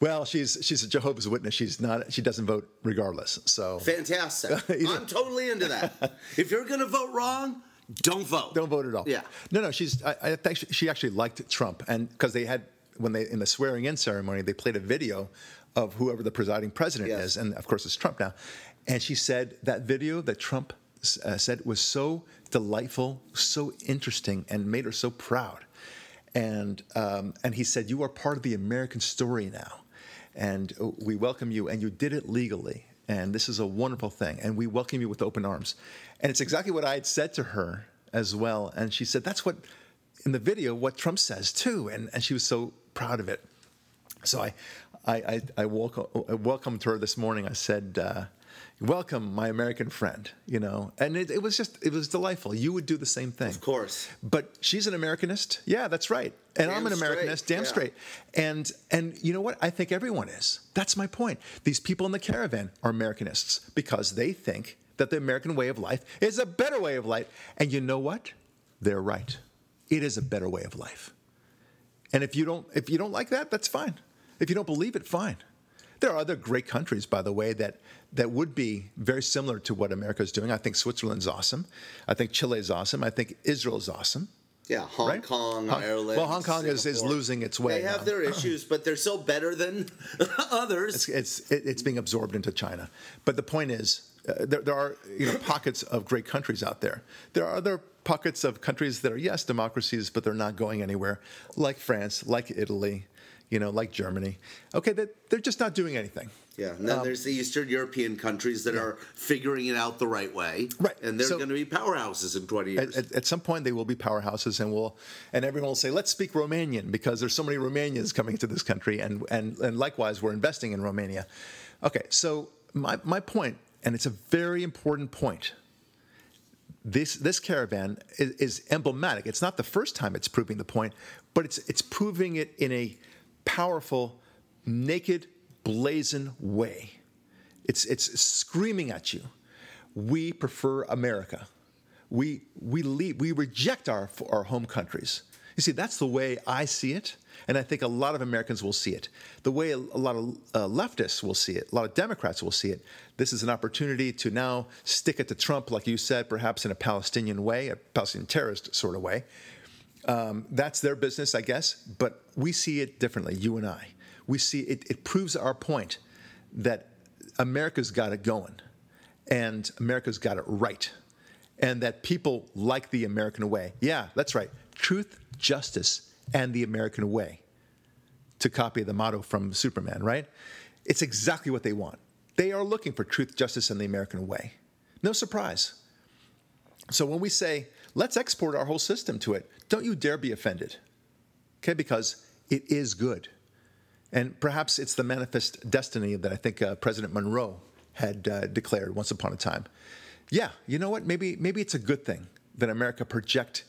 Well, she's she's a Jehovah's Witness. She's not. She doesn't vote regardless. So Fantastic. <laughs> I'm totally into that. If you're gonna vote wrong, don't vote. don't vote at all. Yeah. No, no. She's. I, I think she- she actually liked Trump, and because they had when they in the swearing-in ceremony, they played a video of whoever the presiding president Yes. is, and of course it's Trump now. And she said that video that Trump uh, said was so delightful, so interesting, and made her so proud. And um, and he said, "You are part of the American story now, and uh, we welcome you. And you did it legally, and this is a wonderful thing. And we welcome you with open arms." And it's exactly what I had said to her as well. And she said, "That's what." In the video, what Trump says too, and, and she was so proud of it. So I, I, I, I, welcome, I welcomed her this morning. I said, uh, welcome, my American friend. You know, and it, it was just it was delightful. You would do the same thing, Of course. But she's an Americanist. Yeah, that's right. And I'm an Americanist, straight, damn yeah. straight. And and you know what? I think everyone is. That's my point. These people in the caravan are Americanists because they think that the American way of life is a better way of life. And you know what? They're right. It is a better way of life. And if you don't if you don't like that, that's fine. If you don't believe it, fine. There are other great countries, by the way, that that would be very similar to what America is doing. I think Switzerland's awesome. I think Chile is awesome. I think Israel's awesome. Yeah, Hong Right? Kong, Hong- Ireland. well, Hong Kong is- is losing its way They have now. their <clears throat> issues, but they're so better than <laughs> others. It's it's, it's being absorbed into China. But the point is, uh, there, there are you know pockets of great countries out there. There are other pockets of countries that are yes democracies, but they're not going anywhere, like France, like Italy, you know, like Germany. Okay, they, they're just not doing anything. Yeah, and then um, there's the Eastern European countries that are figuring it out the right way. Right, And they're so- going to be powerhouses in 20 years. At, at, at some point, they will be powerhouses, and will and everyone will say, "Let's speak Romanian," because there's so many Romanians coming to this country, and and and likewise, we're investing in Romania. Okay, so my my point, and it's a very important point. This this caravan is, is emblematic. It's not the first time it's proving the point, but it's it's proving it in a powerful, naked, blazing way. It's it's screaming at you. We prefer America. We we leave, we reject our our home countries. You see, that's the way I see it, and I think a lot of Americans will see it. The way a, lot of uh, leftists will see it, a lot of Democrats will see it. This is an opportunity to now stick it to Trump, like you said, perhaps in a Palestinian way, a Palestinian terrorist sort of way. Um, that's their business, I guess. But we see it differently, you and I. We see it, it proves our point that America's got it going and America's got it right. And that people like the American way. Yeah, that's right. Truth, justice, and the American way. To copy the motto from Superman, right? It's exactly what they want. They are looking for truth, justice, and the American way. No surprise. So when we say, let's export our whole system to it, don't you dare be offended. Okay, because it is good. And perhaps it's the manifest destiny that I think uh, President Monroe had uh, declared once upon a time. Yeah, you know what? Maybe maybe it's a good thing that America project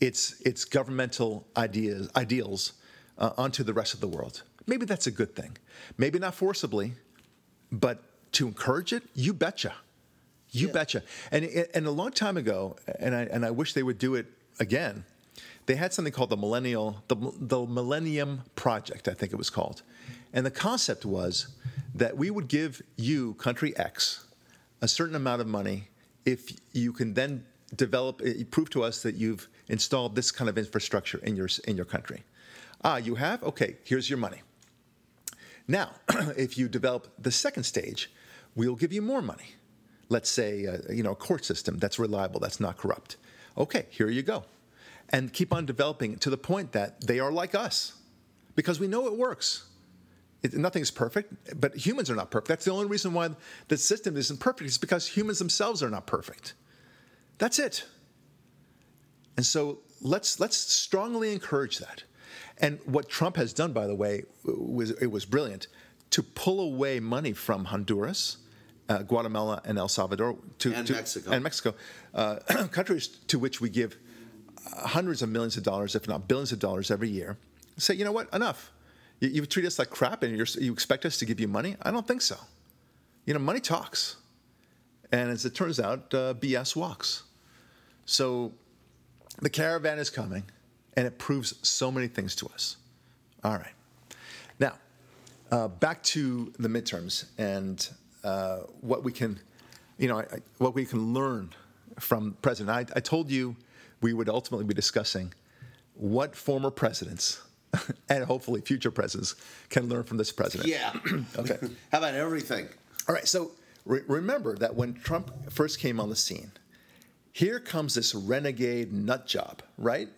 its its governmental ideas ideals uh, onto the rest of the world. Maybe that's a good thing. Maybe not forcibly, but to encourage it, you betcha. You betcha. And and a long time ago, and I and I wish they would do it again. They had something called the Millennial the, the Millennium Project, I think it was called. And the concept was that we would give you, country X, a certain amount of money if you can then develop eh, prove to us that you've installed this kind of infrastructure in your in your country. Ah, you have? Okay, here's your money. Now, <clears throat> if you develop the second stage, we'll give you more money. Let's say, uh, you know, a court system that's reliable, that's not corrupt. Okay, here you go. And keep on developing to the point that they are like us because we know it works. It, nothing's perfect, but humans are not perfect. That's the only reason why the system isn't perfect, is because humans themselves are not perfect. That's it. And so let's let's strongly encourage that. And what Trump has done, by the way, was it was brilliant to pull away money from Honduras, uh, Guatemala, and El Salvador to And to- Mexico. and Mexico, uh, <clears throat> countries to which we give uh, hundreds of millions of dollars, if not billions of dollars, every year. Say, you know what? Enough. You, you treat us like crap, and you're, you expect us to give you money? I don't think so. You know, money talks, and as it turns out, uh, BS walks. So the caravan is coming, and it proves so many things to us. All right. Now, uh, back to the midterms and uh, what we can, you know, I, I- what we can learn from president. I, I told you we would ultimately be discussing what former presidents <laughs> and hopefully future presidents can learn from this president. Yeah. <clears throat> Okay. How about everything? All right, so re- remember that when Trump first came on the scene, here comes this renegade nut job, right?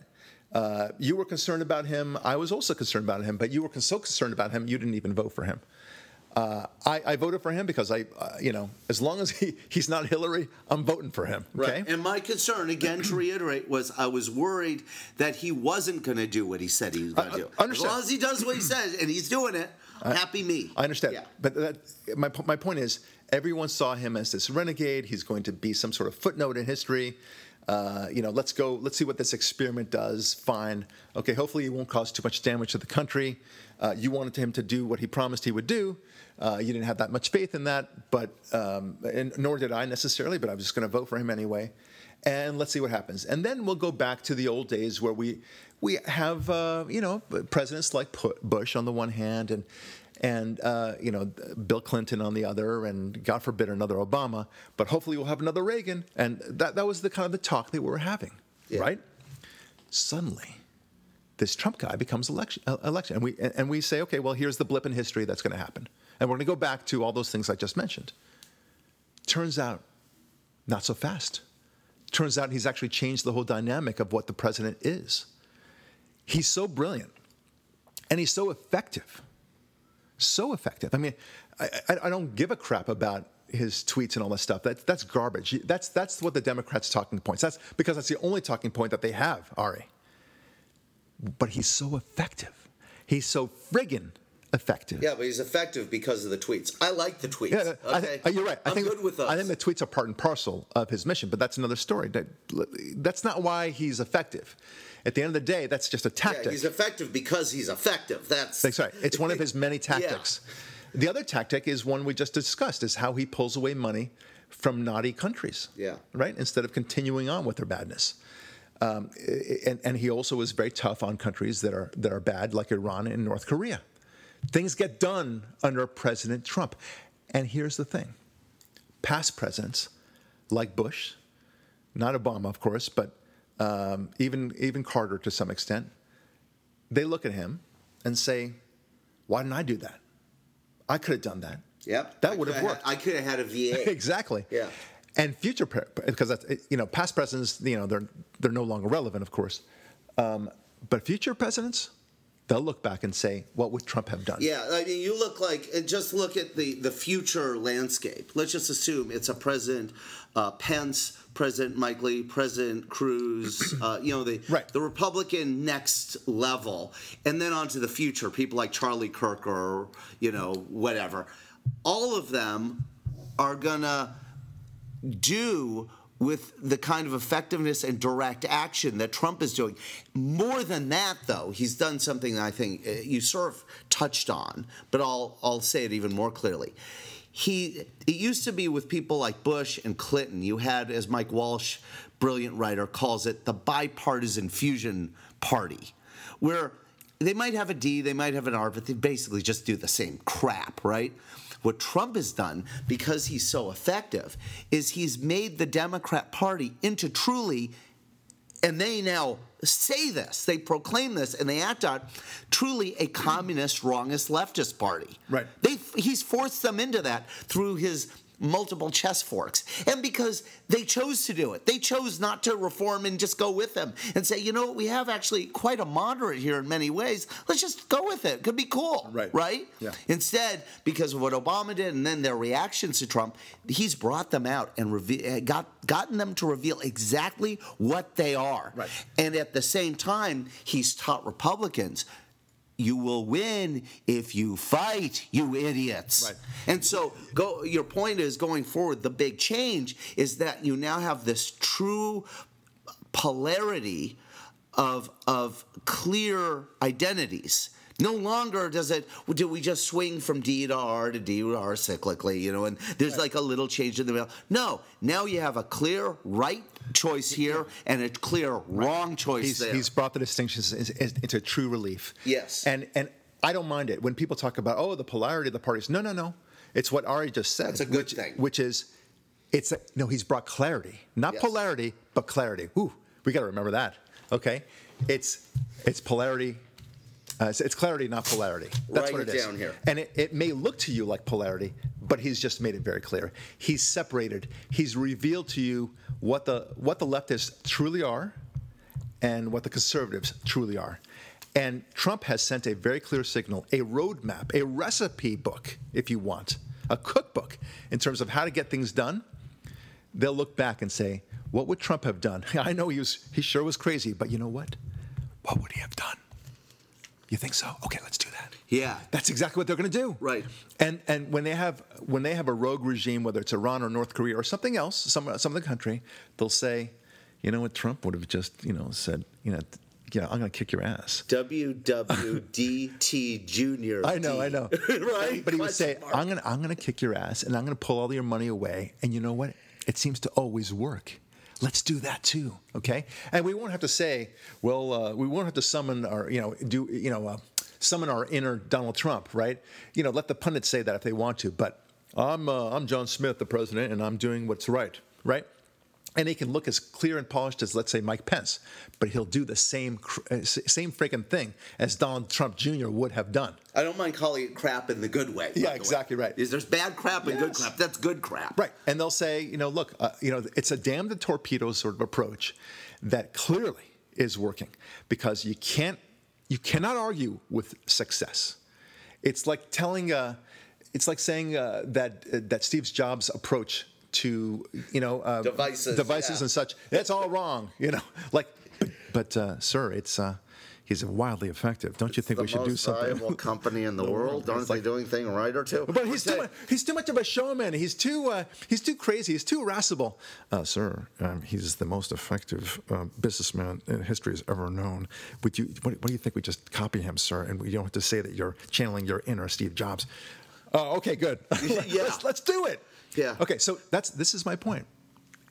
Uh, you were concerned about him. I was also concerned about him, but you were so concerned about him, you didn't even vote for him. Uh, I, I voted for him because I, uh, you know, as long as he, he's not Hillary, I'm voting for him. Okay. And my concern, again, to reiterate, was I was worried that he wasn't going to do what he said he was going to do. understand. As long as he does what he says, and he's doing it, Happy me. I understand, Yeah. but that, my my point is, everyone saw him as this renegade. He's going to be some sort of footnote in history. Uh, you know, let's go. Let's see what this experiment does. Fine. Okay. Hopefully, it won't cause too much damage to the country. Uh, you wanted him to do what he promised he would do. Uh, you didn't have that much faith in that, but um, and nor did I necessarily. But I was just going to vote for him anyway. And let's see what happens. And then we'll go back to the old days where we we have uh, you know presidents like Bush on the one hand and and uh, you know Bill Clinton on the other, and God forbid another Obama. But hopefully we'll have another Reagan, and that that was the kind of the talk that we were having, Yeah. right? Suddenly, this Trump guy becomes election, uh, election, and we and we say, okay, well here's the blip in history that's going to happen, and we're going to go back to all those things I just mentioned. Turns out, not so fast. Turns out he's actually changed the whole dynamic of what the president is. He's so brilliant, and he's so effective so effective. I mean, I, I, I don't give a crap about his tweets and all this stuff. That, that's garbage. That's, that's what the Democrats' talking points. That's because that's the only talking point that they have, Ari. But he's so effective. He's so friggin' effective. Yeah, but he's effective because of the tweets. I like the tweets. Yeah, okay? uh, you're right. I I'm think, good with those. I think the tweets are part and parcel of his mission, but that's another story. That, that's not why he's effective. At the end of the day, that's just a tactic. yeah, he's effective because he's effective. That's That's right. It's one of his many <laughs> tactics. The other tactic is one we just discussed: is how he pulls away money from naughty countries. Yeah. Right. Instead of continuing on with their badness. Um, and, and he also is very tough on countries that are that are bad, like Iran and North Korea. Things get done under President Trump. And here's the thing: past presidents, like Bush, not Obama, of course, but um, even even Carter to some extent, they look at him and say, "Why didn't I do that? I could have done that. Yep. that would have worked. had- I could have had a V8. <laughs> exactly. Yeah. And future because that's you know past presidents you know they're they're no longer relevant, of course, um, but future presidents they'll look back and say, "What would Trump have done?" Yeah, I mean, you look like uh, just look at the the future landscape. Let's just assume it's a President uh, Pence, President Mike Lee, President Cruz. Uh, you know the <clears throat> Right. the Republican next level, and then on to the future. People like Charlie Kirk or you know whatever. All of them are gonna do with the kind of effectiveness and direct action that Trump is doing. More than that, though, he's done something that I think uh, you sort of touched on, but I'll I'll say it even more clearly. He it used to be with people like Bush and Clinton. You had, as Mike Walsh, brilliant writer, calls it, the bipartisan fusion party, where they might have a D, they might have an R, but they basically just do the same crap, right? What Trump has done, because he's so effective, is he's made the Democrat Party into truly, and they now say this, they proclaim this, and they act on truly a communist, wrongest, leftist party. Right. They, he's forced them into that through his multiple chess forks. And because they chose to do it, they chose not to reform and just go with them and say, you know what, we have actually quite a moderate here in many ways. Let's just go with it. It could be cool. Right. Right? Yeah. Instead, because of what Obama did and then their reactions to Trump, he's brought them out and reve- eh, got gotten them to reveal exactly what they are. Right. And at the same time, he's taught Republicans you will win if you fight, you idiots. Right. And so, go. Your point is going forward. The big change is that you now have this true polarity of of clear identities. No longer does it. Do we just swing from D to R to D to R cyclically? You know, and there's like a little change in the middle. No, now you have a clear right choice here and a clear wrong choice he's, there. he's brought the distinctions is- is- into true relief. Yes. And and I don't mind it when people talk about oh the polarity of the parties. No, no, no. It's what Ari just said. That's a good which, thing. Which is, it's a, no. He's brought clarity, not Yes. polarity, but clarity. Ooh, we got to remember that. Okay, it's it's polarity. Uh, it's, it's clarity, not polarity. That's Write what it it is. down here. And it, it may look to you like polarity, but he's just made it very clear. He's separated. He's revealed to you what the what the leftists truly are, and what the conservatives truly are. And Trump has sent a very clear signal, a roadmap, a recipe book, if you want, a cookbook in terms of how to get things done. They'll look back and say, "What would Trump have done?" <laughs> I know he was he sure was crazy, but you know what? What would he have done? You think so? Okay, let's do that. Yeah. That's exactly what they're going to do. Right. And and when they have when they have a rogue regime, whether it's Iran or North Korea or something else, some some other country, they'll say, you know what, Trump would have just you know said, you know, yeah, I'm going to kick your ass. WWDT Junior. <laughs> I know, I know. <laughs> right. But he would say, I'm going to I'm going to kick your ass, and I'm going to pull all your money away. And you know what? It seems to always work. Let's do that too, okay? And we won't have to say, well, uh, we won't have to summon our, you know, do you know, uh, summon our inner Donald Trump, right? You know, let the pundits say that if they want to. But I'm uh, I'm John Smith, the president, and I'm doing what's right, right? And he can look as clear and polished as, let's say, Mike Pence, but he'll do the same uh, same freaking thing as Donald Trump Jr. would have done. I don't mind calling it crap in the good way. Yeah, the way. exactly right. Is there's bad crap and good crap? That's good crap. Right, and they'll say, you know, look, uh, you know, it's a damn the torpedo sort of approach that clearly is working because you can't, you cannot argue with success. It's like telling, uh, it's like saying uh, that uh, that Steve Jobs' approach to, you know, uh, Devices, devices yeah. and such, that's all wrong. <laughs> You know, like, but uh, sir, it's. Uh, He's wildly effective. Don't you think we should do most something? valuable <laughs> company in the, The world. world. Aren't It's they like- doing thing right or two? But he's too, much, he's too much of a showman. He's too uh, he's too crazy. He's too irascible. Uh, sir, um, he's the most effective uh, businessman in history has ever known. Would you what, what do you think we just copy him, sir? And we don't have to say that you're channeling your inner Steve Jobs. Oh, okay, good. <laughs> Yeah. let's, let's do it. Yeah. Okay, so that's this is my point,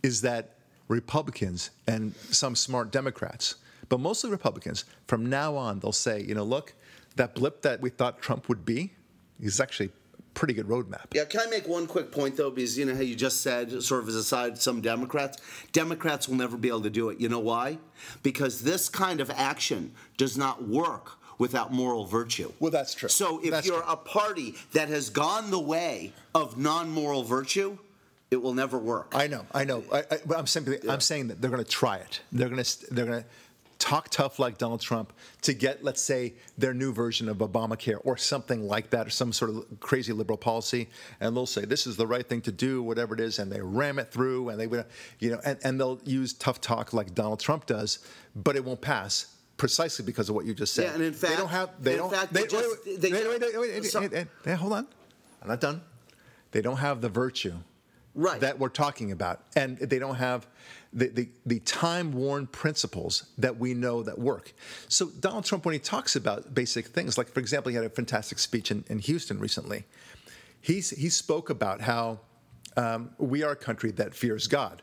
is that Republicans and some smart Democrats, but mostly Republicans, from now on they'll say, you know, look, that blip that we thought Trump would be is actually pretty good roadmap. Yeah, can I make one quick point though? Because you know how you just said, sort of as a side, some Democrats, Democrats will never be able to do it. You know why? Because this kind of action does not work without moral virtue. Well, that's true. So if That's you're true. a party that has gone the way of non-moral virtue, it will never work. I know, I know. I, I, but I'm simply, I'm saying that they're going to try it. They're going to, they're going to talk tough like Donald Trump to get, let's say, their new version of Obamacare or something like that, or some sort of crazy liberal policy, and they'll say this is the right thing to do, whatever it is, and they ram it through, and they, you know, and, and they'll use tough talk like Donald Trump does, but it won't pass. Precisely because of what you just said. Yeah, and in fact, they don't have. They in don't. fact, they, they just- wait, wait, wait, wait, wait, wait, wait, wait, wait, hold on. I'm not done. They don't have the virtue Right. that we're talking about, and they don't have the, the, the time-worn principles that we know that work. So Donald Trump, when he talks about basic things, like for example, he had a fantastic speech in, in Houston recently. He's, he spoke about how um, we are a country that fears God,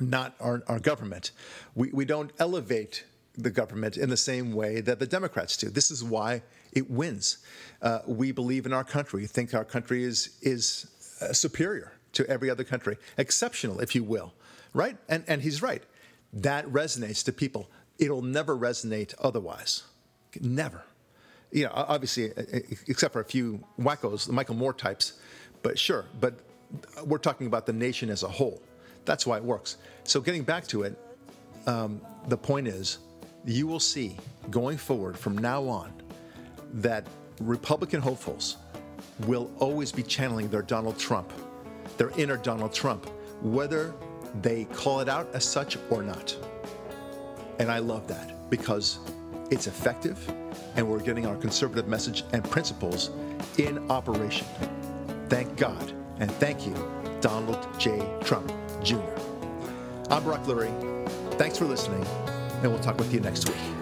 not our, our government. We, we don't elevate the government in the same way that the Democrats do. This is why it wins. Uh, we believe in our country, think our country is, is uh, superior to every other country, exceptional, if you will, right? And, and he's right. That resonates to people. It'll never resonate otherwise. Never. You know, obviously, except for a few wackos, the Michael Moore types, but sure. But we're talking about the nation as a whole. That's why it works. So, getting back to it, um, the point is, you will see going forward from now on that Republican hopefuls will always be channeling their Donald Trump, their inner Donald Trump, whether they call it out as such or not. And I love that because it's effective and we're getting our conservative message and principles in operation. Thank God and thank you, Donald J. Trump Jr. I'm Brock Lurie. Thanks for listening, and we'll talk with you next week.